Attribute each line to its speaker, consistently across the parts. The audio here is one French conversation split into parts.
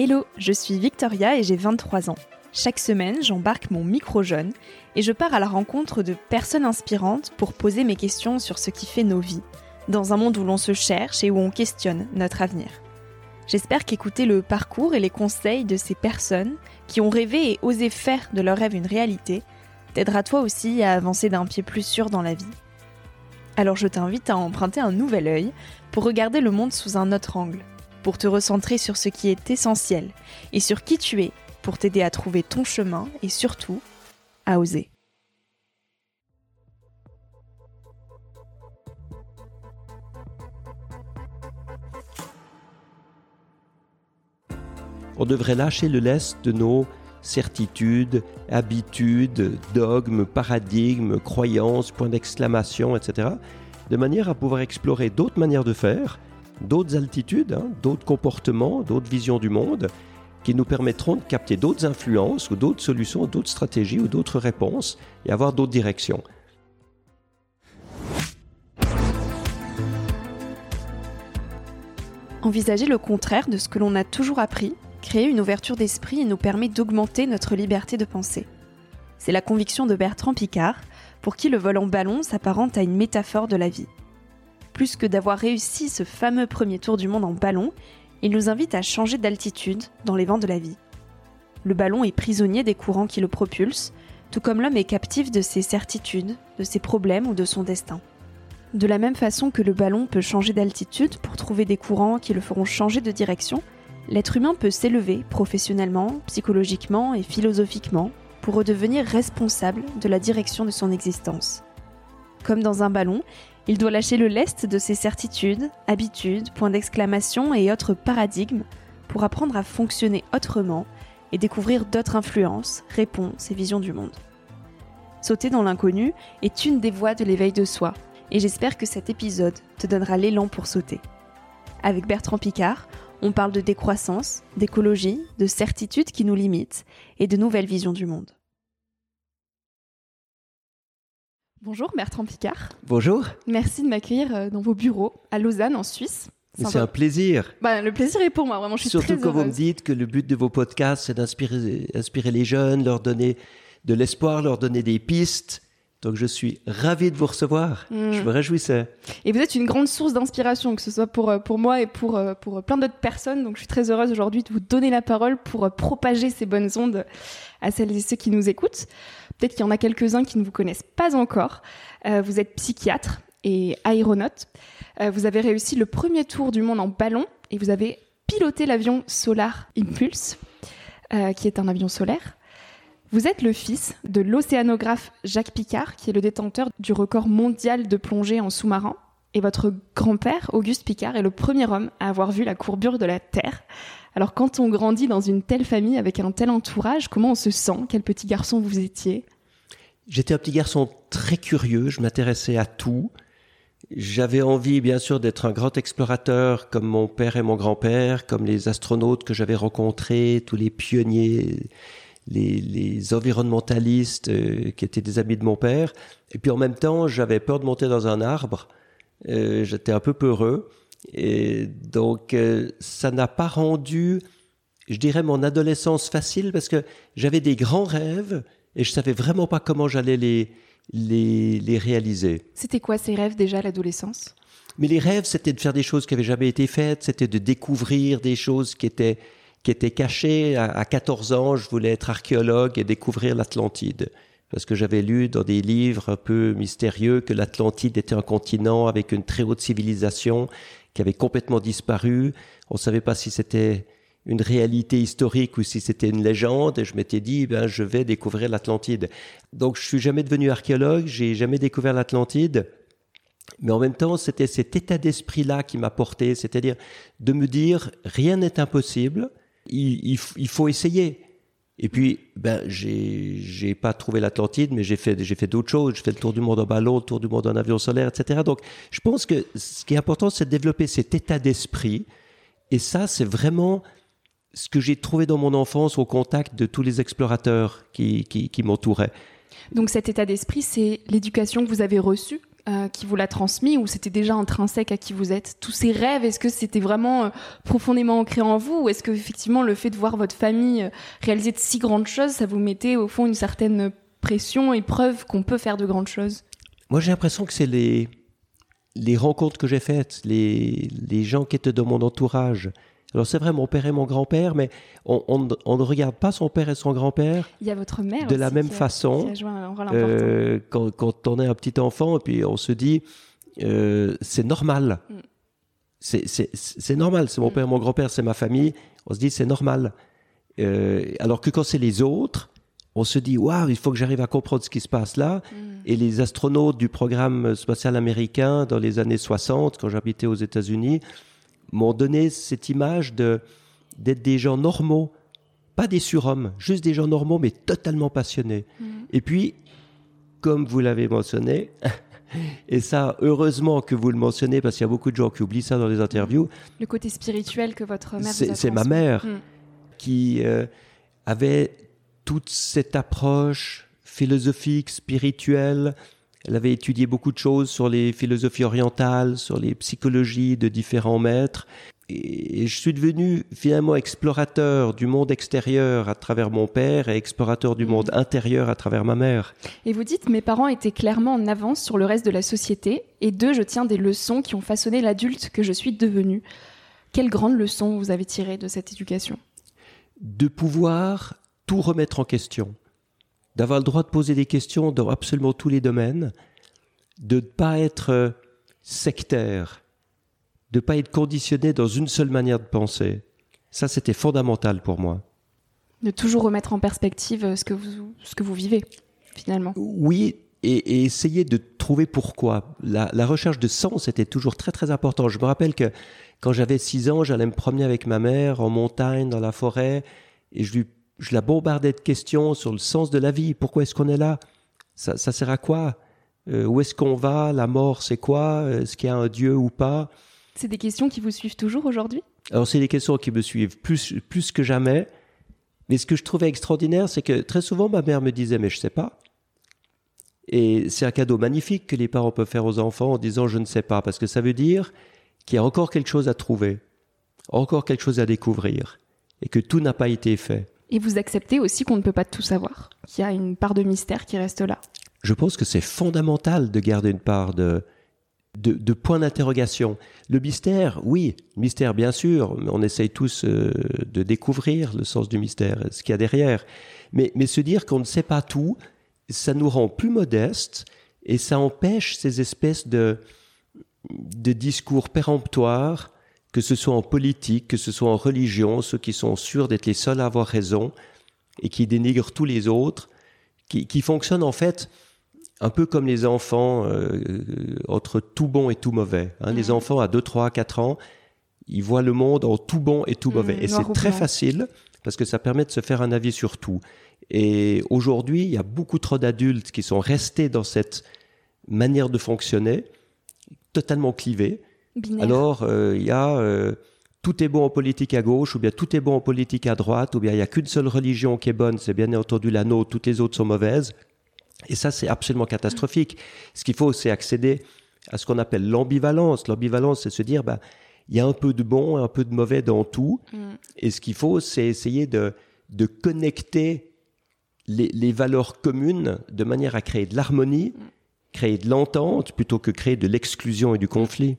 Speaker 1: Hello, je suis Victoria et j'ai 23 ans. Chaque semaine, j'embarque mon micro jeune et je pars à la rencontre de personnes inspirantes pour poser mes questions sur ce qui fait nos vies, dans un monde où l'on se cherche et où on questionne notre avenir. J'espère qu'écouter le parcours et les conseils de ces personnes qui ont rêvé et osé faire de leur rêve une réalité t'aidera toi aussi à avancer d'un pied plus sûr dans la vie. Alors je t'invite à emprunter un nouvel œil pour regarder le monde sous un autre angle pour te recentrer sur ce qui est essentiel et sur qui tu es pour t'aider à trouver ton chemin et surtout à oser.
Speaker 2: On devrait lâcher le lest de nos certitudes, habitudes, dogmes, paradigmes, croyances, points d'exclamation, etc., de manière à pouvoir explorer d'autres manières de faire d'autres altitudes, hein, d'autres comportements, d'autres visions du monde qui nous permettront de capter d'autres influences ou d'autres solutions, d'autres stratégies ou d'autres réponses et avoir d'autres directions.
Speaker 1: Envisager le contraire de ce que l'on a toujours appris, créer une ouverture d'esprit nous permet d'augmenter notre liberté de penser. C'est la conviction de Bertrand Picard, pour qui le vol en ballon s'apparente à une métaphore de la vie plus que d'avoir réussi ce fameux premier tour du monde en ballon, il nous invite à changer d'altitude dans les vents de la vie. Le ballon est prisonnier des courants qui le propulsent, tout comme l'homme est captif de ses certitudes, de ses problèmes ou de son destin. De la même façon que le ballon peut changer d'altitude pour trouver des courants qui le feront changer de direction, l'être humain peut s'élever professionnellement, psychologiquement et philosophiquement pour redevenir responsable de la direction de son existence. Comme dans un ballon, il doit lâcher le lest de ses certitudes, habitudes, points d'exclamation et autres paradigmes pour apprendre à fonctionner autrement et découvrir d'autres influences, réponses et visions du monde. Sauter dans l'inconnu est une des voies de l'éveil de soi, et j'espère que cet épisode te donnera l'élan pour sauter. Avec Bertrand Picard, on parle de décroissance, d'écologie, de certitudes qui nous limitent et de nouvelles visions du monde. Bonjour Bertrand Picard.
Speaker 2: Bonjour.
Speaker 1: Merci de m'accueillir euh, dans vos bureaux à Lausanne en Suisse.
Speaker 2: C'est un plaisir.
Speaker 1: Bah, le plaisir est pour moi, vraiment. Je suis
Speaker 2: Surtout
Speaker 1: quand
Speaker 2: vous me dites que le but de vos podcasts, c'est d'inspirer inspirer les jeunes, leur donner de l'espoir, leur donner des pistes. Donc je suis ravi de vous recevoir. Hmm. Je me réjouissais.
Speaker 1: Et vous êtes une grande source d'inspiration, que ce soit pour, euh, pour moi et pour, euh, pour plein d'autres personnes. Donc je suis très heureuse aujourd'hui de vous donner la parole pour propager ces bonnes ondes à celles et ceux qui nous écoutent. Peut-être qu'il y en a quelques-uns qui ne vous connaissent pas encore. Euh, vous êtes psychiatre et aéronaute. Euh, vous avez réussi le premier tour du monde en ballon et vous avez piloté l'avion Solar Impulse, euh, qui est un avion solaire. Vous êtes le fils de l'océanographe Jacques Picard, qui est le détenteur du record mondial de plongée en sous-marin. Et votre grand-père, Auguste Picard, est le premier homme à avoir vu la courbure de la Terre. Alors quand on grandit dans une telle famille avec un tel entourage, comment on se sent? Quel petit garçon vous étiez?
Speaker 2: J'étais un petit garçon très curieux, je m'intéressais à tout. J'avais envie, bien sûr, d'être un grand explorateur comme mon père et mon grand-père, comme les astronautes que j'avais rencontrés, tous les pionniers, les, environnementalistes euh, qui étaient des amis de mon père. Et puis en même temps, j'avais peur de monter dans un arbre. Euh, j'étais un peu peureux. Et donc, euh, ça n'a pas rendu, je dirais, mon adolescence facile parce que j'avais des grands rêves et je savais vraiment pas comment j'allais les, les, les réaliser.
Speaker 1: C'était quoi ces rêves déjà à l'adolescence?
Speaker 2: Mais les rêves, c'était de faire des choses qui avaient jamais été faites, c'était de découvrir des choses qui étaient, qui étaient cachées. À, à 14 ans, je voulais être archéologue et découvrir l'Atlantide parce que j'avais lu dans des livres un peu mystérieux que l'Atlantide était un continent avec une très haute civilisation qui avait complètement disparu. On ne savait pas si c'était une réalité historique ou si c'était une légende. Et je m'étais dit, ben, je vais découvrir l'Atlantide. Donc, je suis jamais devenu archéologue, j'ai jamais découvert l'Atlantide. Mais en même temps, c'était cet état d'esprit-là qui m'a porté, c'est-à-dire de me dire, rien n'est impossible, il, il faut essayer. Et puis, ben, j'ai, pas trouvé l'Atlantide, mais j'ai fait, j'ai fait d'autres choses. J'ai fait le tour du monde en ballon, le tour du monde en avion solaire, etc. Donc, je pense que ce qui est important, c'est de développer cet état d'esprit. Et ça, c'est vraiment ce que j'ai trouvé dans mon enfance au contact de tous les explorateurs qui, qui, qui m'entouraient.
Speaker 1: Donc, cet état d'esprit, c'est l'éducation que vous avez reçue euh, qui vous l'a transmis ou c'était déjà intrinsèque à qui vous êtes? Tous ces rêves, est-ce que c'était vraiment euh, profondément ancré en vous ou est-ce que effectivement le fait de voir votre famille euh, réaliser de si grandes choses, ça vous mettait au fond une certaine pression et preuve qu'on peut faire de grandes choses?
Speaker 2: Moi j'ai l'impression que c'est les, les rencontres que j'ai faites, les, les gens qui étaient dans mon entourage, alors c'est vrai, mon père et mon grand-père, mais on, ne regarde pas son père et son grand-père.
Speaker 1: Il y a votre mère
Speaker 2: de la même façon. Euh, quand, on est un petit enfant, et puis on se dit, euh, c'est normal. Mm. C'est normal. C'est mon mm. père, mon grand-père, c'est ma famille. On se dit, c'est normal. Euh, alors que quand c'est les autres, on se dit, waouh, il faut que j'arrive à comprendre ce qui se passe là. Mm. Et les astronautes du programme spatial américain dans les années 60, quand j'habitais aux États-Unis, m'ont donné cette image de d'être des gens normaux, pas des surhommes, juste des gens normaux mais totalement passionnés. Mm. Et puis, comme vous l'avez mentionné, et ça, heureusement que vous le mentionnez parce qu'il y a beaucoup de gens qui oublient ça dans les interviews.
Speaker 1: Le côté spirituel que votre mère
Speaker 2: a C'est ma mère mm. qui euh, avait toute cette approche philosophique, spirituelle, elle avait étudié beaucoup de choses sur les philosophies orientales, sur les psychologies de différents maîtres. Et je suis devenu finalement explorateur du monde extérieur à travers mon père et explorateur du monde intérieur à travers ma mère.
Speaker 1: Et vous dites, mes parents étaient clairement en avance sur le reste de la société, et d'eux, je tiens des leçons qui ont façonné l'adulte que je suis devenu. Quelles grandes leçons vous avez tirées de cette éducation?
Speaker 2: De pouvoir tout remettre en question d'avoir le droit de poser des questions dans absolument tous les domaines, de ne pas être euh, sectaire, de ne pas être conditionné dans une seule manière de penser. Ça, c'était fondamental pour moi.
Speaker 1: De toujours remettre en perspective euh, ce que vous, ce que vous vivez, finalement.
Speaker 2: Oui, et, essayer de trouver pourquoi. La, la, recherche de sens était toujours très très important. Je me rappelle que quand j'avais six ans, j'allais me promener avec ma mère en montagne, dans la forêt, et je lui je la bombardais de questions sur le sens de la vie. Pourquoi est-ce qu'on est là? Ça, sert à quoi? Euh, Où est-ce qu'on va? La mort, c'est quoi? Est-ce qu'il y a un Dieu ou pas?
Speaker 1: C'est des questions qui vous suivent toujours aujourd'hui?
Speaker 2: Alors, c'est des questions qui me suivent plus, plus que jamais. Mais ce que je trouvais extraordinaire, c'est que très souvent, ma mère me disait, mais je sais pas. Et c'est un cadeau magnifique que les parents peuvent faire aux enfants en disant, je ne sais pas, parce que ça veut dire qu'il y a encore quelque chose à trouver, encore quelque chose à découvrir, et que tout n'a pas été fait.
Speaker 1: Et vous acceptez aussi qu'on ne peut pas tout savoir, qu'il y a une part de mystère qui reste là.
Speaker 2: Je pense que c'est fondamental de garder une part de, de, point d'interrogation. Le mystère, oui, mystère bien sûr, on essaye tous euh, de découvrir le sens du mystère, ce qu'il y a derrière. Mais, mais se dire qu'on ne sait pas tout, ça nous rend plus modestes et ça empêche ces espèces de, de discours péremptoires que ce soit en politique, que ce soit en religion, ceux qui sont sûrs d'être les seuls à avoir raison et qui dénigrent tous les autres, qui, qui fonctionnent en fait un peu comme les enfants euh, entre tout bon et tout mauvais. Hein. Les enfants à 2, 3, 4 ans, ils voient le monde en tout bon et tout mauvais. Mmh, et c'est très facile parce que ça permet de se faire un avis sur tout. Et aujourd'hui, il y a beaucoup trop d'adultes qui sont restés dans cette manière de fonctionner, totalement clivés, alors, euh, il y a euh, tout est bon en politique à gauche, ou bien tout est bon en politique à droite, ou bien il n'y a qu'une seule religion qui est bonne, c'est bien entendu la nôtre, toutes les autres sont mauvaises. Et ça, c'est absolument catastrophique. Ce qu'il faut, c'est accéder à ce qu'on appelle l'ambivalence. L'ambivalence, c'est se dire, bah, il y a un peu de bon, un peu de mauvais dans tout. Mm. Et ce qu'il faut, c'est essayer de, de connecter les, les, valeurs communes de manière à créer de l'harmonie, mm. créer de l'entente, plutôt que créer de l'exclusion et du conflit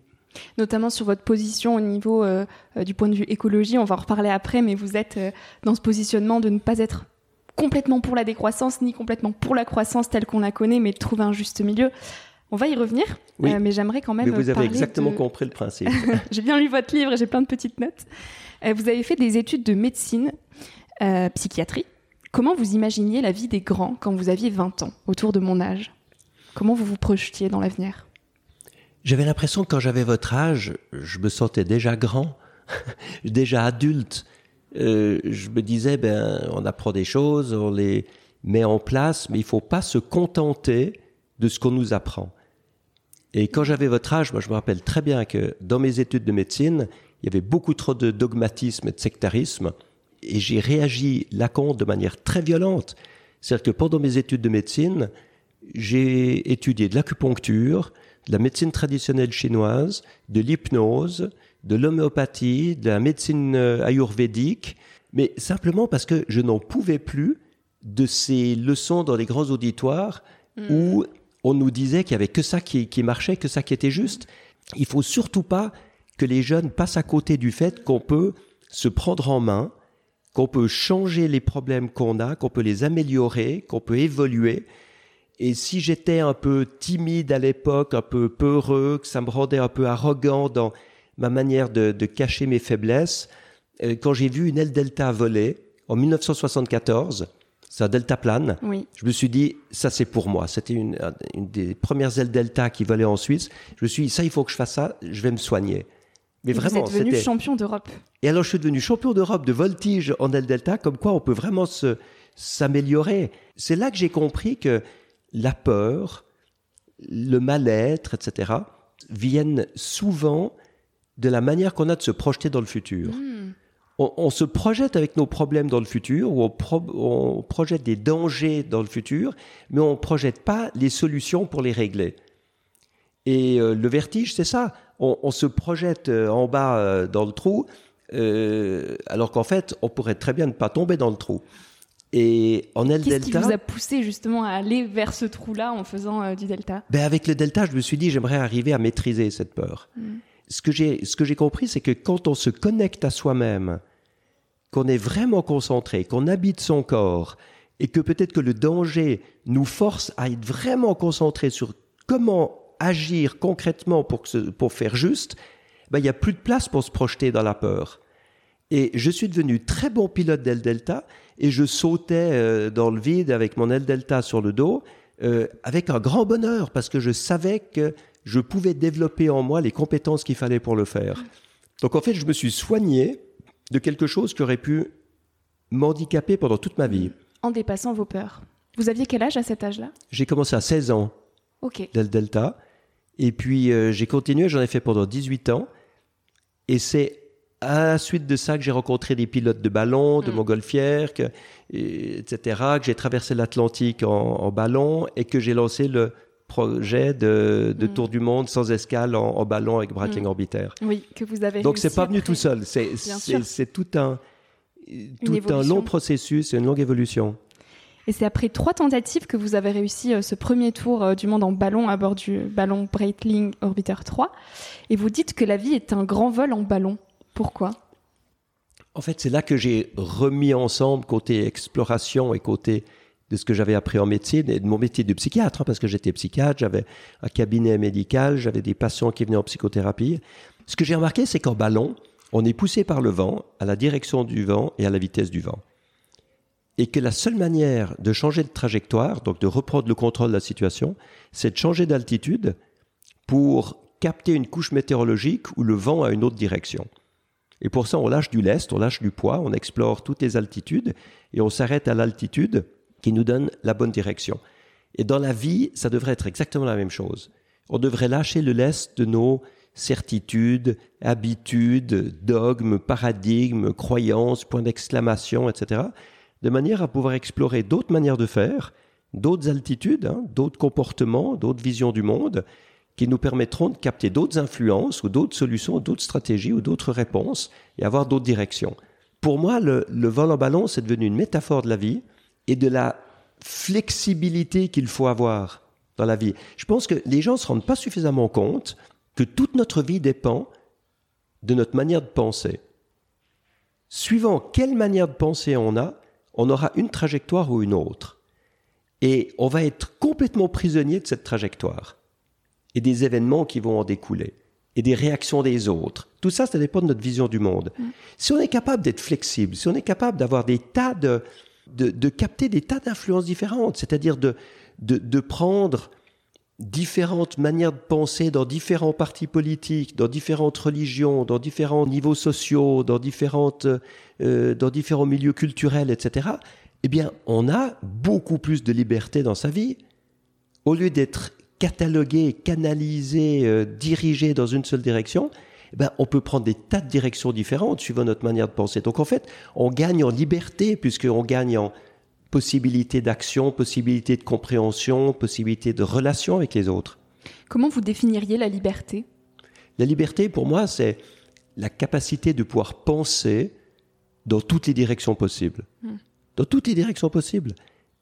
Speaker 1: notamment sur votre position au niveau euh, euh, du point de vue écologie. On va en reparler après, mais vous êtes euh, dans ce positionnement de ne pas être complètement pour la décroissance ni complètement pour la croissance telle qu'on la connaît, mais de trouver un juste milieu. On va y revenir, mais j'aimerais quand même.
Speaker 2: Mais vous avez exactement compris le principe.
Speaker 1: j'ai bien lu votre livre et j'ai plein de petites notes. vous avez fait des études de médecine, psychiatrie. Comment vous imaginiez la vie des grands quand vous aviez 20 ans, autour de mon âge? Comment vous vous projetiez dans l'avenir?
Speaker 2: J'avais l'impression que quand j'avais votre âge, je me sentais déjà grand, déjà adulte. Euh, je me disais, ben, on apprend des choses, on les met en place, mais il faut pas se contenter de ce qu'on nous apprend. Et quand j'avais votre âge, moi je me rappelle très bien que dans mes études de médecine, il y avait beaucoup trop de dogmatisme et de sectarisme, et j'ai réagi là de manière très violente. C'est-à-dire que pendant mes études de médecine, j'ai étudié de l'acupuncture, de la médecine traditionnelle chinoise, de l'hypnose, de l'homéopathie, de la médecine euh, ayurvédique, mais simplement parce que je n'en pouvais plus de ces leçons dans les grands auditoires
Speaker 1: Hmm.
Speaker 2: où on nous disait qu'il y avait que ça qui, qui marchait, que ça qui était juste. Il faut surtout pas que les jeunes passent à côté du fait qu'on peut se prendre en main, qu'on peut changer les problèmes qu'on a, qu'on peut les améliorer, qu'on peut évoluer. Et si j'étais un peu timide à l'époque, un peu peureux, que ça me rendait un peu arrogant dans ma manière de, de cacher mes faiblesses, euh, quand j'ai vu une aile delta voler en 1974, c'est un delta plane,
Speaker 1: Oui.
Speaker 2: je me suis dit, ça c'est pour moi. C'était une, une des premières ailes delta qui volait en Suisse. Je me suis dit, ça il faut que je fasse ça, je vais me soigner. Mais
Speaker 1: Et
Speaker 2: vraiment,
Speaker 1: vous êtes devenu champion d'Europe.
Speaker 2: Et alors, je suis devenu champion d'Europe de voltige en aile delta, comme quoi on peut vraiment s'améliorer. C'est là que j'ai compris que la peur, le mal-être, etc., viennent souvent de la manière qu'on a de se projeter dans le futur.
Speaker 1: Hmm.
Speaker 2: On, on se projette avec nos problèmes dans le futur, ou on, pro- on projette des dangers dans le futur, mais on ne projette pas les solutions pour les régler. Et euh, le vertige, c'est ça. On, on se projette euh, en bas euh, dans le trou, alors qu'en fait, on pourrait très bien ne pas tomber dans le trou. Et en aile
Speaker 1: Qu'est-ce qui
Speaker 2: delta,
Speaker 1: vous a poussé justement à aller vers ce trou-là en faisant euh, du delta?
Speaker 2: Ben avec le delta, je me suis dit, j'aimerais arriver à maîtriser cette peur. Ce que j'ai, ce compris, c'est que quand on se connecte à soi-même, qu'on est vraiment concentré, qu'on habite son corps, et que peut-être que le danger nous force à être vraiment concentré sur comment agir concrètement pour, que ce- pour faire juste, ben, il n'y a plus de place pour se projeter dans la peur. Et je suis devenu très bon pilote d'aile delta et je sautais euh, dans le vide avec mon aile delta sur le dos euh, avec un grand bonheur parce que je savais que je pouvais développer en moi les compétences qu'il fallait pour le faire. Donc en fait, je me suis soigné de quelque chose qui aurait pu m'handicaper pendant toute ma vie.
Speaker 1: En dépassant vos peurs. Vous aviez quel âge à cet âge-là?
Speaker 2: J'ai commencé à 16 ans
Speaker 1: Ok.
Speaker 2: d'aile delta et puis euh, j'ai continué, j'en ai fait pendant 18 ans et c'est à la suite de ça que j'ai rencontré des pilotes de ballon, de
Speaker 1: Mm.
Speaker 2: montgolfière, que, et- etc., que j'ai traversé l'Atlantique en, en ballon et que j'ai lancé le projet de, de
Speaker 1: Mm.
Speaker 2: tour du monde sans escale en, en ballon avec Breitling
Speaker 1: Mm.
Speaker 2: orbitaire.
Speaker 1: Oui, que vous avez
Speaker 2: Donc c'est pas venu tout seul, c'est tout un tout un long processus, une longue évolution.
Speaker 1: Et c'est après trois tentatives que vous avez réussi euh, ce premier tour euh, du monde en ballon à bord du ballon Breitling Orbiter 3. Et vous dites que la vie est un grand vol en ballon. Pourquoi?
Speaker 2: En fait, c'est là que j'ai remis ensemble côté exploration et côté de ce que j'avais appris en médecine et de mon métier de psychiatre, hein, parce que j'étais psychiatre, j'avais un cabinet médical, j'avais des patients qui venaient en psychothérapie. Ce que j'ai remarqué, c'est qu'en ballon, on est poussé par le vent, à la direction du vent et à la vitesse du vent. Et que la seule manière de changer de trajectoire, donc de reprendre le contrôle de la situation, c'est de changer d'altitude pour capter une couche météorologique où le vent a une autre direction. Et pour ça, on lâche du lest, on lâche du poids, on explore toutes les altitudes et on s'arrête à l'altitude qui nous donne la bonne direction. Et dans la vie, ça devrait être exactement la même chose. On devrait lâcher le lest de nos certitudes, habitudes, dogmes, paradigmes, croyances, points d'exclamation, etc., de manière à pouvoir explorer d'autres manières de faire, d'autres altitudes, hein, d'autres comportements, d'autres visions du monde, qui nous permettront de capter d'autres influences ou d'autres solutions, d'autres stratégies ou d'autres réponses et avoir d'autres directions. Pour moi, le, le vol en ballon, c'est devenu une métaphore de la vie et de la flexibilité qu'il faut avoir dans la vie. Je pense que les gens ne se rendent pas suffisamment compte que toute notre vie dépend de notre manière de penser. Suivant quelle manière de penser on a, on aura une trajectoire ou une autre. Et on va être complètement prisonnier de cette trajectoire et des événements qui vont en découler et des réactions des autres. Tout ça, ça dépend de notre vision du monde. Si on est capable d'être flexible, si on est capable d'avoir des tas de, de, de capter des tas d'influences différentes, c'est-à-dire de, de, de prendre différentes manières de penser dans différents partis politiques, dans différentes religions, dans différents niveaux sociaux, dans, différentes, euh, dans différents milieux culturels, etc., eh bien, on a beaucoup plus de liberté dans sa vie. Au lieu d'être catalogué, canalisé, euh, dirigé dans une seule direction, eh ben, on peut prendre des tas de directions différentes suivant notre manière de penser. Donc en fait, on gagne en liberté puisqu'on gagne en possibilité d'action, possibilité de compréhension, possibilité de relation avec les autres.
Speaker 1: Comment vous définiriez la liberté?
Speaker 2: La liberté, pour moi, c'est la capacité de pouvoir penser dans toutes les directions possibles. Hmm. Dans toutes les directions possibles.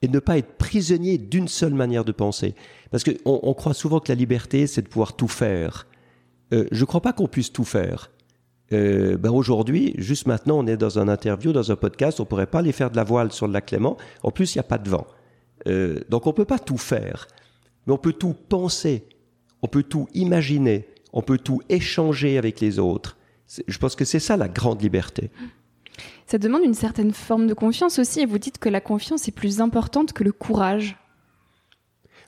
Speaker 2: Et ne pas être prisonnier d'une seule manière de penser. Parce qu'on on croit souvent que la liberté, c'est de pouvoir tout faire. Euh, je ne crois pas qu'on puisse tout faire. Euh, ben aujourd'hui, juste maintenant, on est dans un interview, dans un podcast, on pourrait pas aller faire de la voile sur le lac Clément. En plus, il n'y a pas de vent. Euh, donc on peut pas tout faire, mais on peut tout penser, on peut tout imaginer, on peut tout échanger avec les autres. Je pense que c'est ça la grande liberté.
Speaker 1: Ça demande une certaine forme de confiance aussi, et vous dites que la confiance est plus importante que le courage.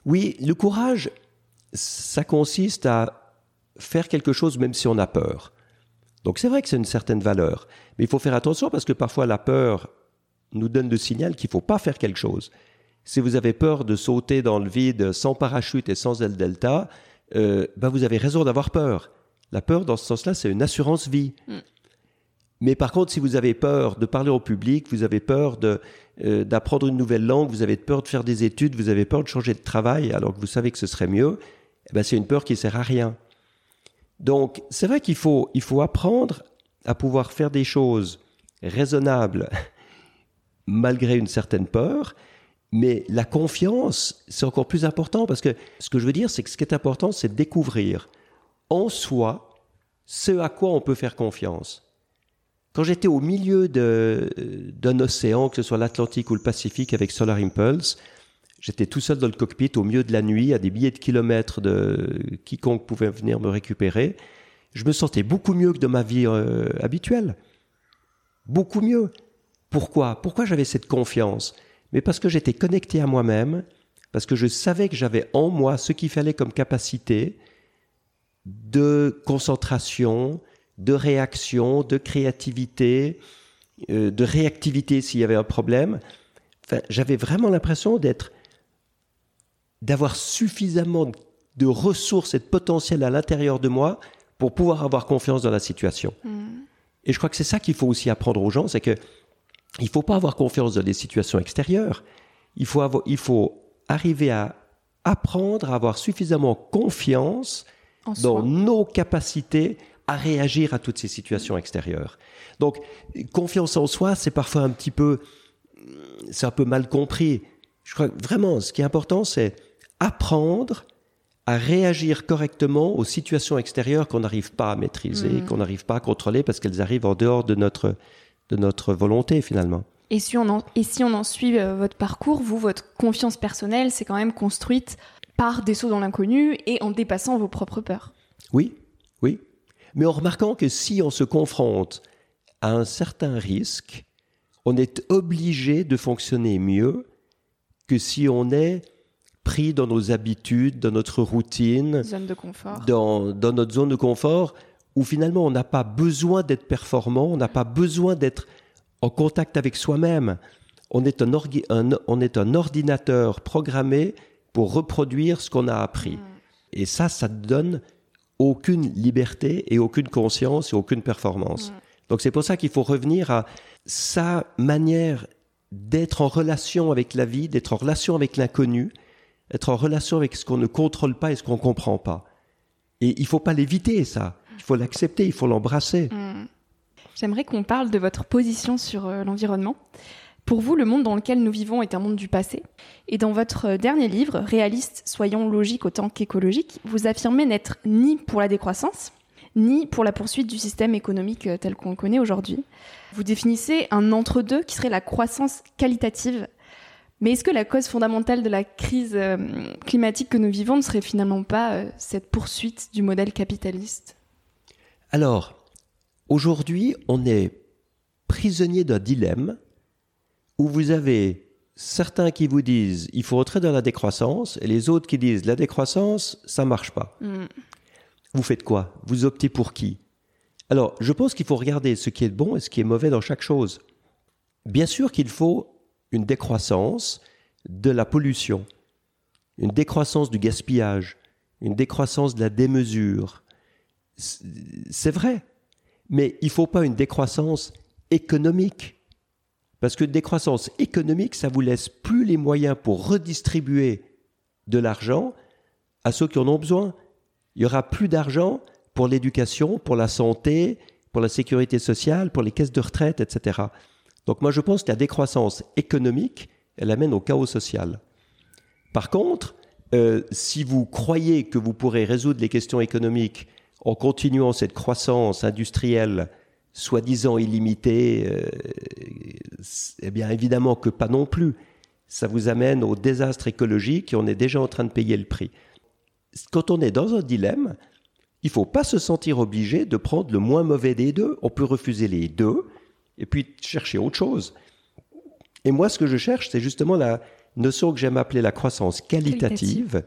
Speaker 2: Oui, le courage, ça consiste à faire quelque chose même si on a peur. Donc c'est vrai que c'est une certaine valeur, mais il faut faire attention parce que parfois la peur nous donne le signal qu'il ne faut pas faire quelque chose. Si vous avez peur de sauter dans le vide sans parachute et sans aile delta, euh, ben vous avez raison d'avoir peur. La peur, dans ce sens-là, c'est une assurance vie. Mm. Mais par contre, si vous avez peur de parler au public, vous avez peur de, euh, d'apprendre une nouvelle langue, vous avez peur de faire des études, vous avez peur de changer de travail alors que vous savez que ce serait mieux, eh ben c'est une peur qui sert à rien. Donc, c'est vrai qu'il faut, il faut apprendre à pouvoir faire des choses raisonnables malgré une certaine peur, mais la confiance, c'est encore plus important parce que ce que je veux dire, c'est que ce qui est important, c'est de découvrir en soi ce à quoi on peut faire confiance. Quand j'étais au milieu d'un océan, que ce soit l'Atlantique ou le Pacifique avec Solar Impulse, j'étais tout seul dans le cockpit au milieu de la nuit, à des milliers de kilomètres de quiconque pouvait venir me récupérer. Je me sentais beaucoup mieux que de ma vie euh, habituelle. Beaucoup mieux. Pourquoi? Pourquoi j'avais cette confiance? Mais parce que j'étais connecté à moi-même, parce que je savais que j'avais en moi ce qu'il fallait comme capacité de concentration, de réaction, de créativité, euh, de réactivité s'il y avait un problème. Enfin, j'avais vraiment l'impression d'être, d'avoir suffisamment de ressources et de potentiel à l'intérieur de moi pour pouvoir avoir confiance dans la situation. Mm. Et je crois que c'est ça qu'il faut aussi apprendre aux gens, c'est que il faut pas avoir confiance dans les situations extérieures. Il faut, avoir, il faut arriver à apprendre à avoir suffisamment confiance dans nos capacités à réagir à toutes ces situations extérieures. Donc, confiance en soi, c'est parfois un petit peu, c'est un peu mal compris. Je crois que vraiment, ce qui est important, c'est apprendre à réagir correctement aux situations extérieures qu'on n'arrive pas à maîtriser, mm. qu'on n'arrive pas à contrôler parce qu'elles arrivent en dehors de notre, de notre volonté finalement.
Speaker 1: Et si on en, et si on en suit euh, votre parcours, vous, votre confiance personnelle, c'est quand même construite par des sauts dans l'inconnu et en dépassant vos propres peurs.
Speaker 2: Oui, oui mais en remarquant que si on se confronte à un certain risque, on est obligé de fonctionner mieux que si on est pris dans nos habitudes, dans notre routine, Dans, dans notre zone de confort, où finalement on n'a pas besoin d'être performant, on n'a pas besoin d'être en contact avec soi-même. On est un, on est un ordinateur programmé pour reproduire ce qu'on a appris. Mm. Et ça, ça donne aucune liberté et aucune conscience et aucune performance. Donc c'est pour ça qu'il faut revenir à sa manière d'être en relation avec la vie, d'être en relation avec l'inconnu, être en relation avec ce qu'on ne contrôle pas et ce qu'on ne comprend pas. Et il faut pas l'éviter, ça. Il faut l'accepter, il faut l'embrasser.
Speaker 1: Mm. J'aimerais qu'on parle de votre position sur euh, l'environnement. Pour vous, le monde dans lequel nous vivons est un monde du passé. Et dans votre dernier livre, Réaliste, soyons logiques autant qu'écologiques, vous affirmez n'être ni pour la décroissance, ni pour la poursuite du système économique euh, tel qu'on le connaît aujourd'hui. Vous définissez un entre-deux qui serait la croissance qualitative. Mais est-ce que la cause fondamentale de la crise euh, climatique que nous vivons ne serait finalement pas euh, cette poursuite du modèle capitaliste?
Speaker 2: Alors, aujourd'hui, on est prisonnier d'un dilemme où vous avez certains qui vous disent il faut rentrer dans la décroissance et les autres qui disent la décroissance, ça marche pas. Mm. Vous faites quoi? Vous optez pour qui? Alors, je pense qu'il faut regarder ce qui est bon et ce qui est mauvais dans chaque chose. Bien sûr qu'il faut une décroissance de la pollution, une décroissance du gaspillage, une décroissance de la démesure. C'est vrai, mais il ne faut pas une décroissance économique. Parce que décroissance économique, ça vous laisse plus les moyens pour redistribuer de l'argent à ceux qui en ont besoin. il y aura plus d'argent pour l'éducation, pour la santé, pour la sécurité sociale, pour les caisses de retraite, etc. Donc moi je pense que la décroissance économique, elle amène au chaos social. Par contre, euh, si vous croyez que vous pourrez résoudre les questions économiques en continuant cette croissance industrielle soi-disant illimitée, euh, eh bien évidemment que pas non plus. Ça vous amène au désastre écologique et on est déjà en train de payer le prix. Quand on est dans un dilemme, il faut pas se sentir obligé de prendre le moins mauvais des deux. On peut refuser les deux et puis chercher autre chose. Et moi, ce que je cherche, c'est justement la notion que j'aime appeler la croissance qualitative,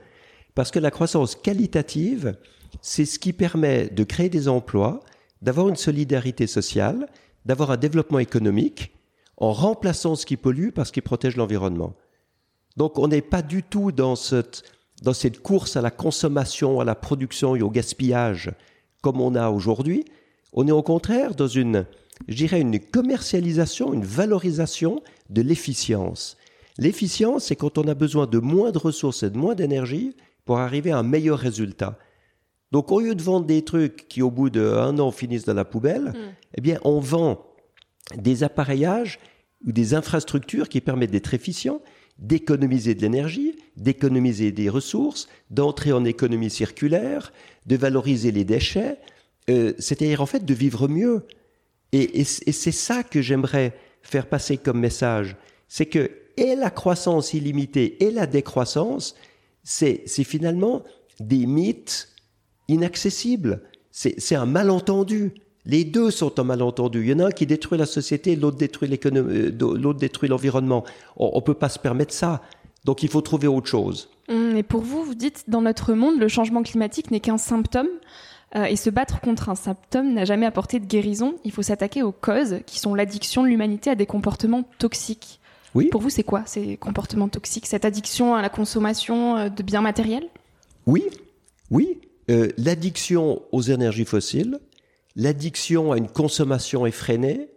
Speaker 2: parce que la croissance qualitative, c'est ce qui permet de créer des emplois, d'avoir une solidarité sociale, d'avoir un développement économique, en remplaçant ce qui pollue par ce qui protège l'environnement. Donc on n'est pas du tout dans cette dans cette course à la consommation, à la production et au gaspillage comme on a aujourd'hui, on est au contraire dans une, je une commercialisation, une valorisation de l'efficience. L'efficience, c'est quand on a besoin de moins de ressources et de moins d'énergie pour arriver à un meilleur résultat. Donc, au lieu de vendre des trucs qui, au bout d'un an, finissent dans la poubelle, mm. eh bien, on vend des appareillages ou des infrastructures qui permettent d'être efficients d'économiser de l'énergie, d'économiser des ressources, d'entrer en économie circulaire, de valoriser les déchets, euh, c'est-à-dire en fait de vivre mieux. Et, c'est ça que j'aimerais faire passer comme message, c'est que et la croissance illimitée et la décroissance, c'est finalement des mythes inaccessibles. C'est un malentendu. Les deux sont un malentendu. Il y en a un qui détruit la société, l'autre détruit euh, l'autre détruit l'environnement. On, ne peut pas se permettre ça. Donc il faut trouver autre chose.
Speaker 1: Hum, et pour vous, vous dites dans notre monde, le changement climatique n'est qu'un symptôme. Euh, et se battre contre un symptôme n'a jamais apporté de guérison. Il faut s'attaquer aux causes qui sont l'addiction de l'humanité à des comportements toxiques.
Speaker 2: Oui.
Speaker 1: Pour vous, c'est quoi ces comportements toxiques? Cette addiction à la consommation euh, de biens matériels?
Speaker 2: Oui, oui. L'addiction aux énergies fossiles, l'addiction à une consommation effrénée,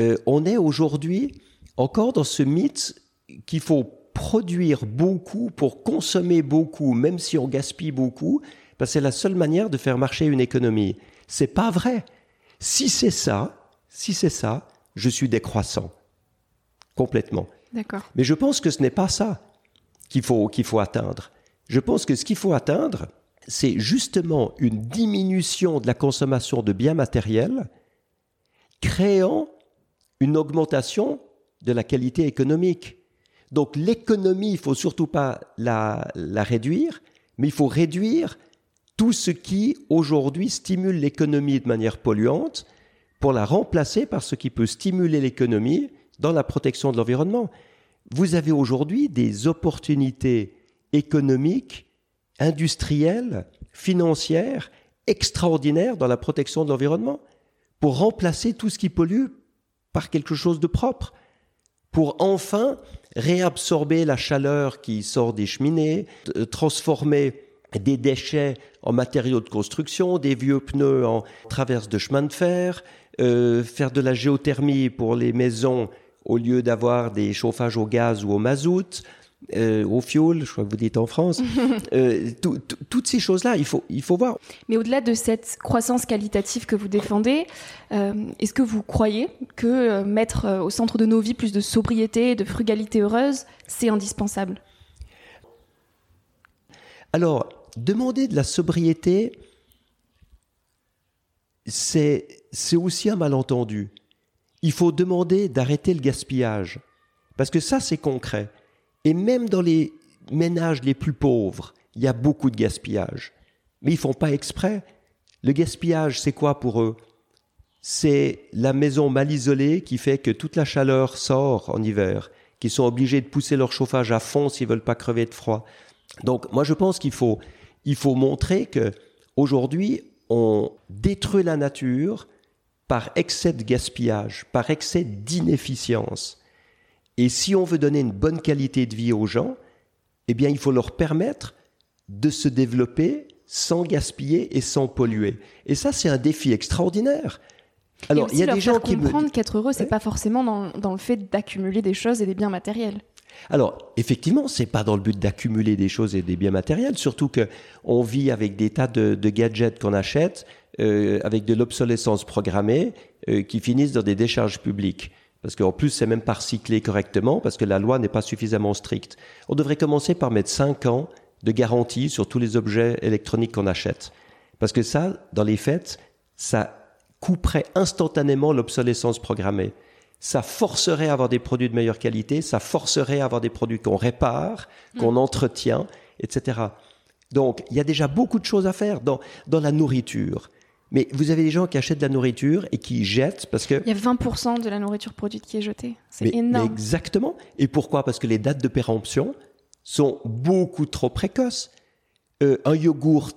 Speaker 2: euh, on est aujourd'hui encore dans ce mythe qu'il faut produire beaucoup pour consommer beaucoup, même si on gaspille beaucoup, parce que c'est la seule manière de faire marcher une économie. C'est pas vrai. Si c'est ça, si c'est ça, je suis décroissant. Complètement.
Speaker 1: D'accord.
Speaker 2: Mais je pense que ce n'est pas ça qu'il faut, qu'il faut atteindre. Je pense que ce qu'il faut atteindre, c'est justement une diminution de la consommation de biens matériels, créant une augmentation de la qualité économique. Donc l'économie, il faut surtout pas la, la réduire, mais il faut réduire tout ce qui aujourd'hui stimule l'économie de manière polluante pour la remplacer par ce qui peut stimuler l'économie dans la protection de l'environnement. Vous avez aujourd'hui des opportunités économiques industrielle, financière, extraordinaire dans la protection de l'environnement, pour remplacer tout ce qui pollue par quelque chose de propre, pour enfin réabsorber la chaleur qui sort des cheminées, euh, transformer des déchets en matériaux de construction, des vieux pneus en traverse de chemin de fer, euh, faire de la géothermie pour les maisons au lieu d'avoir des chauffages au gaz ou au mazout, euh, au fioul, je crois que vous dites en France, euh, toutes ces choses-là, il faut, il faut voir.
Speaker 1: Mais au-delà de cette croissance qualitative que vous défendez, euh, est-ce que vous croyez que mettre au centre de nos vies plus de sobriété, de frugalité heureuse, c'est indispensable?
Speaker 2: Alors, demander de la sobriété, c'est aussi un malentendu. Il faut demander d'arrêter le gaspillage, parce que ça, c'est concret. Et même dans les ménages les plus pauvres, il y a beaucoup de gaspillage. Mais ils font pas exprès. Le gaspillage, c'est quoi pour eux? C'est la maison mal isolée qui fait que toute la chaleur sort en hiver, qu'ils sont obligés de pousser leur chauffage à fond s'ils veulent pas crever de froid. Donc moi je pense qu'il faut il faut montrer que aujourd'hui on détruit la nature par excès de gaspillage, par excès d'inefficience. Et si on veut donner une bonne qualité de vie aux gens, eh bien, il faut leur permettre de se développer sans gaspiller et sans polluer. Et ça, c'est un défi extraordinaire.
Speaker 1: Alors, il y a des gens qui comprendre qu'être heureux, c'est pas forcément dans, dans, le fait d'accumuler des choses et des biens matériels.
Speaker 2: Alors, effectivement, c'est pas dans le but d'accumuler des choses et des biens matériels, surtout que on vit avec des tas de, gadgets qu'on achète, euh, avec de l'obsolescence programmée, euh, qui finissent dans des décharges publiques. Parce qu'en plus, c'est même pas recyclé correctement, parce que la loi n'est pas suffisamment stricte. On devrait commencer par mettre 5 ans de garantie sur tous les objets électroniques qu'on achète. Parce que ça, dans les faits, ça couperait instantanément l'obsolescence programmée ça forcerait à avoir des produits de meilleure qualité, ça forcerait à avoir des produits qu'on répare, qu'on mm. entretient, etc. Donc, il y a déjà beaucoup de choses à faire dans, dans la nourriture. Mais vous avez des gens qui achètent de la nourriture et qui jettent parce que...
Speaker 1: Il y a 20% de la nourriture produite qui est jetée. C'est énorme.
Speaker 2: exactement. Et pourquoi? Parce que les dates de péremption sont beaucoup trop précoces. Euh, un yogourt,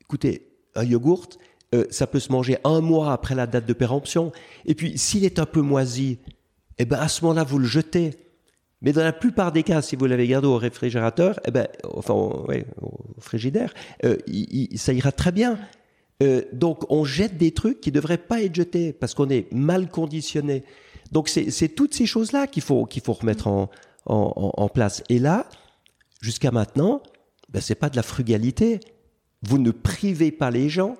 Speaker 2: écoutez, un yogourt, euh, ça peut se manger un mois après la date de péremption. Et puis, s'il est un peu moisi, eh ben, à ce moment-là, vous le jetez. Mais dans la plupart des cas, si vous l'avez gardé au réfrigérateur, eh ben, enfin, au, frigidaire, euh, ça ira très bien. Euh, donc, on jette des trucs qui ne devraient pas être jetés parce qu'on est mal conditionné. Donc, c'est toutes ces choses-là qu'il faut, qu'il faut remettre en, en, en, place. Et là, jusqu'à maintenant, ben, c'est pas de la frugalité. Vous ne privez pas les gens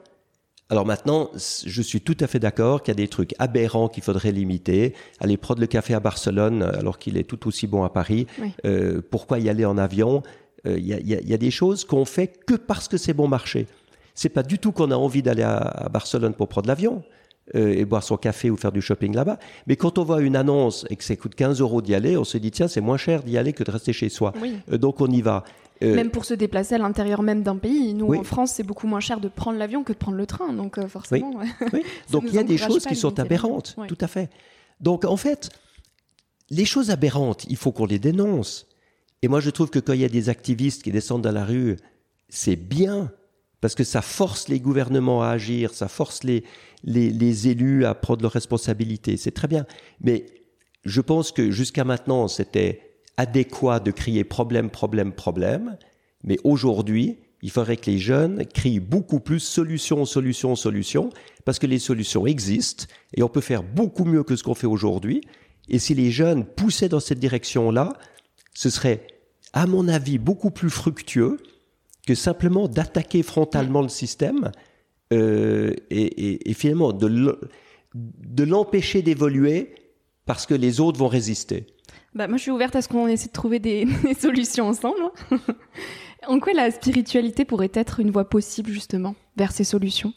Speaker 2: alors maintenant, je suis tout à fait d'accord qu'il y a des trucs aberrants qu'il faudrait limiter. Aller prendre le café à Barcelone alors qu'il est tout aussi bon à Paris. Euh, pourquoi y aller en avion? Euh, Il y, a, des choses qu'on fait que parce que c'est bon marché. C'est pas du tout qu'on a envie d'aller à, Barcelone pour prendre l'avion. Euh, et boire son café ou faire du shopping là-bas. Mais quand on voit une annonce et que ça coûte 15 euros d'y aller, on se dit tiens, c'est moins cher d'y aller que de rester chez soi. donc on y va.
Speaker 1: Euh, même pour se déplacer à l'intérieur même d'un pays. Nous, en France, c'est beaucoup moins cher de prendre l'avion que de prendre le train. Donc, euh, forcément.
Speaker 2: Oui. donc, il y a des choses qui sont aberrantes. Tout à fait. Donc, en fait, les choses aberrantes, il faut qu'on les dénonce. Et moi, je trouve que quand il y a des activistes qui descendent dans la rue, c'est bien. Parce que ça force les gouvernements à agir, ça force les, les, élus à prendre leurs responsabilités. C'est très bien. Mais je pense que jusqu'à maintenant, c'était adéquat de crier problème, problème, problème, mais aujourd'hui, il faudrait que les jeunes crient beaucoup plus solution, solution, solution, parce que les solutions existent et on peut faire beaucoup mieux que ce qu'on fait aujourd'hui. Et si les jeunes poussaient dans cette direction-là, ce serait, à mon avis, beaucoup plus fructueux que simplement d'attaquer frontalement le système euh, et, finalement de l'empêcher d'évoluer parce que les autres vont résister.
Speaker 1: Bah, moi, je suis ouverte à ce qu'on essaie de trouver des, solutions ensemble. Hein. en quoi la spiritualité pourrait être une voie possible, justement, vers ces solutions?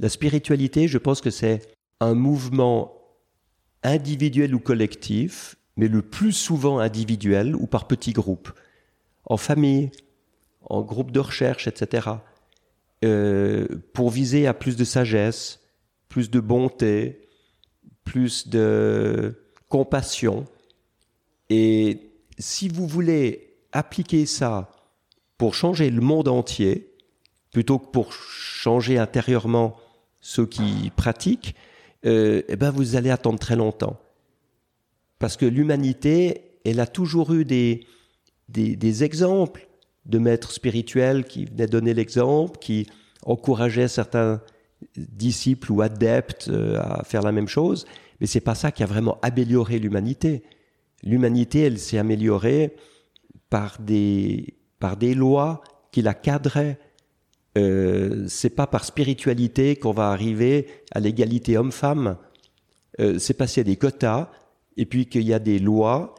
Speaker 2: La spiritualité, je pense que c'est un mouvement individuel ou collectif, mais le plus souvent individuel ou par petits groupes, en famille, en groupe de recherche, etc., euh, pour viser à plus de sagesse, plus de bonté, plus de compassion. Et si vous voulez appliquer ça pour changer le monde entier, plutôt que pour changer intérieurement ceux qui pratiquent, euh, eh ben vous allez attendre très longtemps. Parce que l'humanité, elle a toujours eu des, des, des, exemples de maîtres spirituels qui venaient donner l'exemple, qui encourageaient certains disciples ou adeptes euh, à faire la même chose. Mais c'est pas ça qui a vraiment amélioré l'humanité. L'humanité, elle s'est améliorée par des, par des lois qui la cadraient. Euh, c'est pas par spiritualité qu'on va arriver à l'égalité homme-femme. Euh, c'est a des quotas, et puis qu'il y a des lois,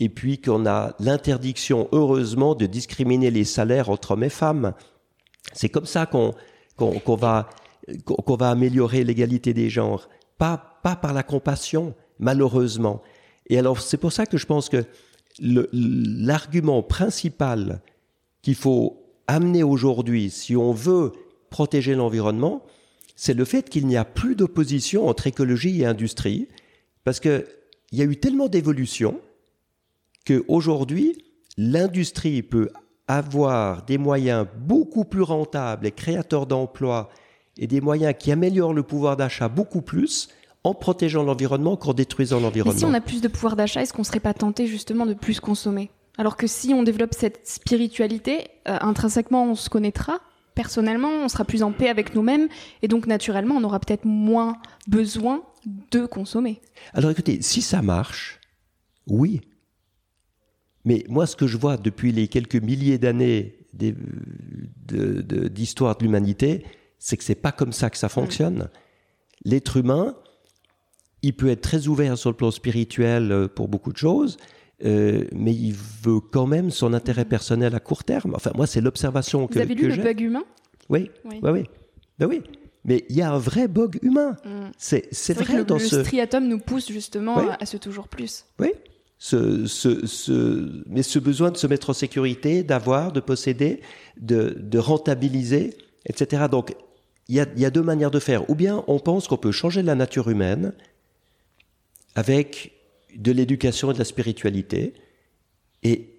Speaker 2: et puis qu'on a l'interdiction, heureusement, de discriminer les salaires entre hommes et femmes. C'est comme ça qu'on qu'on va qu'on va améliorer l'égalité des genres pas, pas par la compassion, malheureusement. Et alors, c'est pour ça que je pense que l'argument principal qu'il faut amener aujourd'hui, si on veut protéger l'environnement, c'est le fait qu'il n'y a plus d'opposition entre écologie et industrie, parce qu'il y a eu tellement d'évolution qu'aujourd'hui, l'industrie peut avoir des moyens beaucoup plus rentables et créateurs d'emplois et des moyens qui améliorent le pouvoir d'achat beaucoup plus en protégeant l'environnement qu'en détruisant l'environnement.
Speaker 1: si on a plus de pouvoir d'achat, est-ce qu'on ne serait pas tenté justement de plus consommer? Alors que si on développe cette spiritualité, euh, intrinsèquement on se connaîtra, personnellement on sera plus en paix avec nous-mêmes et donc naturellement on aura peut-être moins besoin de consommer.
Speaker 2: Alors écoutez, si ça marche, oui, Mais moi, ce que je vois depuis les quelques milliers d'années d'histoire de, l'humanité, c'est que c'est pas comme ça que ça fonctionne. L'être humain, il peut être très ouvert sur le plan spirituel euh, pour beaucoup de choses, euh, mais il veut quand même son intérêt personnel à court terme. Enfin, moi, c'est l'observation que
Speaker 1: Vous avez lu le bug humain?
Speaker 2: Oui, oui, oui. Ben oui. Mais il y a un vrai bug humain. Mm. C'est vrai,
Speaker 1: vrai
Speaker 2: que dans
Speaker 1: le,
Speaker 2: ce...
Speaker 1: le striatum nous pousse justement à ce toujours plus.
Speaker 2: Oui. Ce, ce, ce, mais ce besoin de se mettre en sécurité, d'avoir, de posséder, de, de, rentabiliser, etc. Donc, il y a, y a deux manières de faire. Ou bien on pense qu'on peut changer la nature humaine avec de l'éducation et de la spiritualité. Et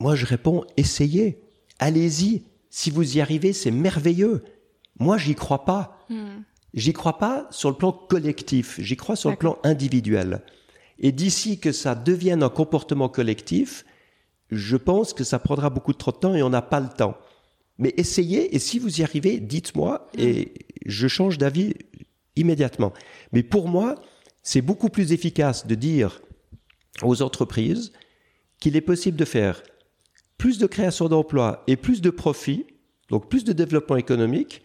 Speaker 2: moi, je réponds, essayez, allez-y. Si vous y arrivez, c'est merveilleux. Moi, j'y crois pas. Hmm. J'y crois pas sur le plan collectif, j'y crois sur le plan individuel. Et d'ici que ça devienne un comportement collectif, je pense que ça prendra beaucoup trop de temps et on n'a pas le temps. Mais essayez, et si vous y arrivez, dites-moi, et je change d'avis immédiatement. Mais pour moi, c'est beaucoup plus efficace de dire aux entreprises qu'il est possible de faire plus de création d'emplois et plus de profits, donc plus de développement économique,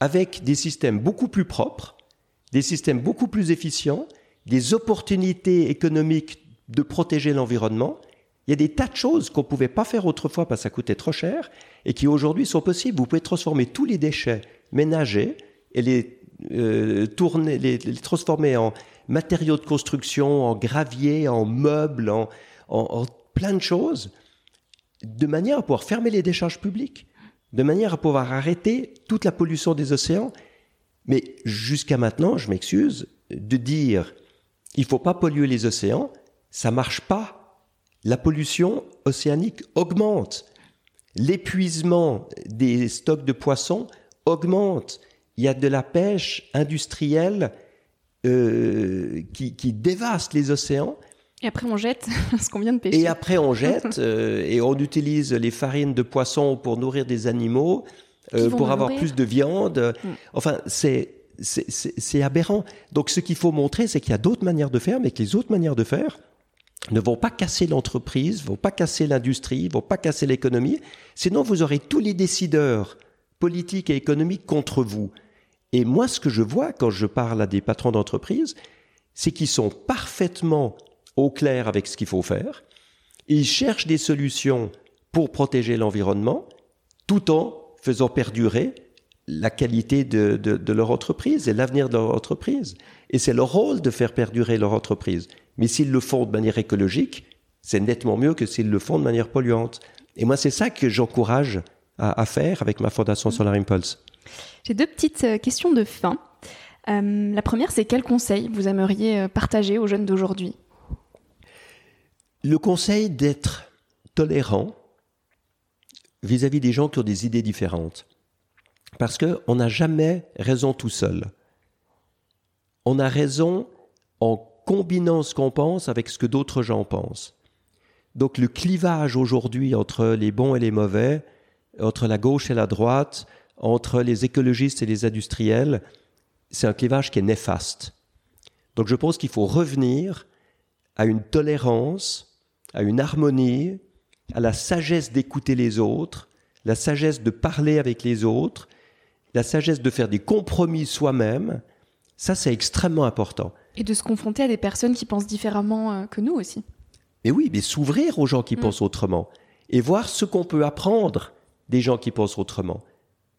Speaker 2: avec des systèmes beaucoup plus propres, des systèmes beaucoup plus efficients, des opportunités économiques de protéger l'environnement. Il y a des tas de choses qu'on ne pouvait pas faire autrefois parce que ça coûtait trop cher et qui aujourd'hui sont possibles. Vous pouvez transformer tous les déchets ménagers et les, euh, tourner, les transformer en matériaux de construction, en gravier, en meubles, en, plein de choses, de manière à pouvoir fermer les décharges publiques, de manière à pouvoir arrêter toute la pollution des océans. Mais jusqu'à maintenant, je m'excuse, de dire il faut pas polluer les océans, ça marche pas. La pollution océanique augmente. L'épuisement des stocks de poissons augmente. Il y a de la pêche industrielle euh, qui, qui dévaste les océans.
Speaker 1: Et après, on jette ce qu'on vient de pêcher.
Speaker 2: Et après, on jette euh, et on utilise les farines de poisson pour nourrir des animaux, euh, pour avoir plus de viande. Mm. Enfin, c'est c'est aberrant. Donc, ce qu'il faut montrer, c'est qu'il y a d'autres manières de faire, mais que les autres manières de faire ne vont pas casser l'entreprise, vont pas casser l'industrie, vont pas casser l'économie. Sinon, vous aurez tous les décideurs politiques et économiques contre vous. Et moi, ce que je vois quand je parle à des patrons d'entreprise, c'est qu'ils sont parfaitement au clair avec ce qu'il faut faire. Ils cherchent des solutions pour protéger l'environnement, tout en faisant perdurer la qualité de, de, leur entreprise et l'avenir de leur entreprise. Et c'est leur rôle de faire perdurer leur entreprise. Mais s'ils le font de manière écologique, c'est nettement mieux que s'ils le font de manière polluante. Et moi, c'est ça que j'encourage à, à, faire avec ma fondation Solar Impulse.
Speaker 1: J'ai deux petites euh, questions de fin. Euh, la première, c'est quel conseil vous aimeriez euh, partager aux jeunes d'aujourd'hui?
Speaker 2: Le conseil d'être tolérant vis-à-vis des gens qui ont des idées différentes. Parce qu'on n'a jamais raison tout seul. On a raison en combinant ce qu'on pense avec ce que d'autres gens pensent. Donc le clivage aujourd'hui entre les bons et les mauvais, entre la gauche et la droite, entre les écologistes et les industriels, c'est un clivage qui est néfaste. Donc je pense qu'il faut revenir à une tolérance, à une harmonie, à la sagesse d'écouter les autres, la sagesse de parler avec les autres, la sagesse de faire des compromis soi-même. Ça, c'est extrêmement important.
Speaker 1: Et de se confronter à des personnes qui pensent différemment euh, que nous aussi.
Speaker 2: Mais oui, mais s'ouvrir aux gens qui mm. pensent autrement et voir ce qu'on peut apprendre des gens qui pensent autrement.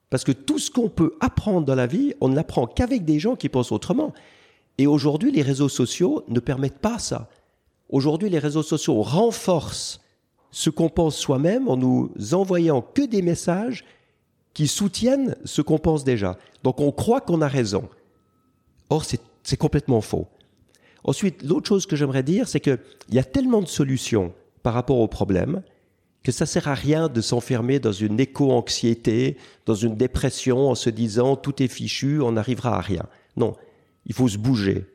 Speaker 2: Parce que tout ce qu'on peut apprendre dans la vie, on ne l'apprend qu'avec des gens qui pensent autrement. Et aujourd'hui, les réseaux sociaux ne permettent pas ça. Aujourd'hui, les réseaux sociaux renforcent ce qu'on pense soi-même en nous envoyant que des messages qui soutiennent ce qu'on pense déjà. Donc on croit qu'on a raison. Or, c'est complètement faux. Ensuite, l'autre chose que j'aimerais dire, c'est qu'il y a tellement de solutions par rapport aux problèmes que ça sert à rien de s'enfermer dans une éco-anxiété, dans une dépression en se disant tout est fichu, on n'arrivera à rien. Non, il faut se bouger.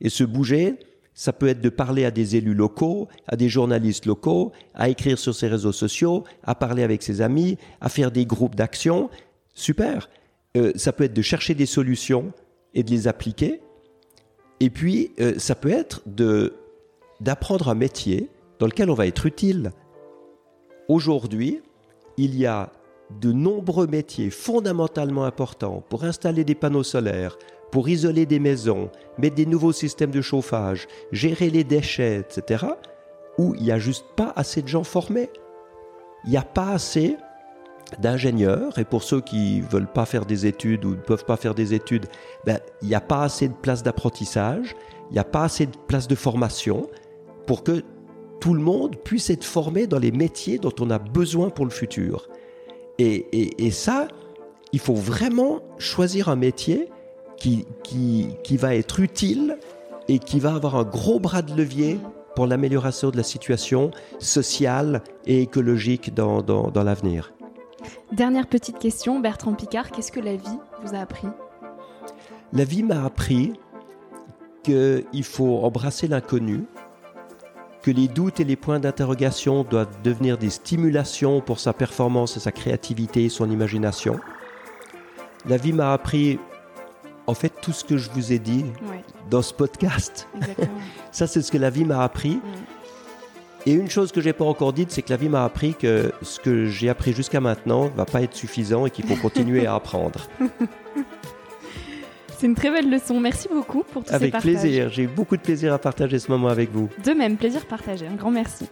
Speaker 2: Et se bouger, ça peut être de parler à des élus locaux, à des journalistes locaux, à écrire sur ses réseaux sociaux, à parler avec ses amis, à faire des groupes d'action. Super. Euh, ça peut être de chercher des solutions et de les appliquer. Et puis, euh, ça peut être de d'apprendre un métier dans lequel on va être utile Aujourd'hui, il y a de nombreux métiers fondamentalement importants pour installer des panneaux solaires, pour isoler des maisons, mettre des nouveaux systèmes de chauffage, gérer les déchets, etc., où il n'y a juste pas assez de gens formés. Il n'y a pas assez d'ingénieurs, et pour ceux qui ne veulent pas faire des études ou ne peuvent pas faire des études, ben, il n'y a pas assez de places d'apprentissage, il n'y a pas assez de places de formation pour que tout le monde puisse être formé dans les métiers dont on a besoin pour le futur. Et, ça, il faut vraiment choisir un métier qui, qui, qui, va être utile et qui va avoir un gros bras de levier pour l'amélioration de la situation sociale et écologique dans, dans, dans l'avenir.
Speaker 1: Dernière petite question, Bertrand Picard, qu'est-ce que la vie vous a appris?
Speaker 2: La vie m'a appris qu'il faut embrasser l'inconnu, que les doutes et les points d'interrogation doivent devenir des stimulations pour sa performance et sa créativité et son imagination. La vie m'a appris en fait tout ce que je vous ai dit dans ce podcast. Ça, c'est ce que la vie m'a appris. Et une chose que j'ai pas encore dite, c'est que la vie m'a appris que ce que j'ai appris jusqu'à maintenant va pas être suffisant et qu'il faut continuer à apprendre.
Speaker 1: C'est une très belle leçon. Merci beaucoup pour tous
Speaker 2: avec
Speaker 1: ces partages.
Speaker 2: Avec plaisir. J'ai eu beaucoup de plaisir à partager ce moment avec vous.
Speaker 1: De même, plaisir partagé. Un grand merci.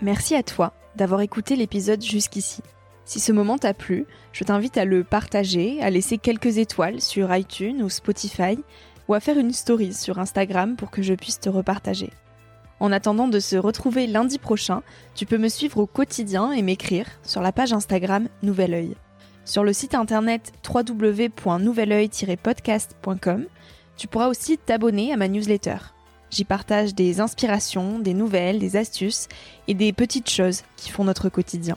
Speaker 1: Merci à toi d'avoir écouté l'épisode jusqu'ici. Si ce moment t'a plu, je t'invite à le partager, à laisser quelques étoiles sur iTunes ou Spotify, ou à faire une story sur Instagram pour que je puisse te repartager. En attendant de se retrouver lundi prochain, tu peux me suivre au quotidien et m'écrire sur la page Instagram Nouvel Oeil. Sur le site internet www.nouveloeil-podcast.com, tu pourras aussi t'abonner à ma newsletter. J'y partage des inspirations, des nouvelles, des astuces et des petites choses qui font notre quotidien.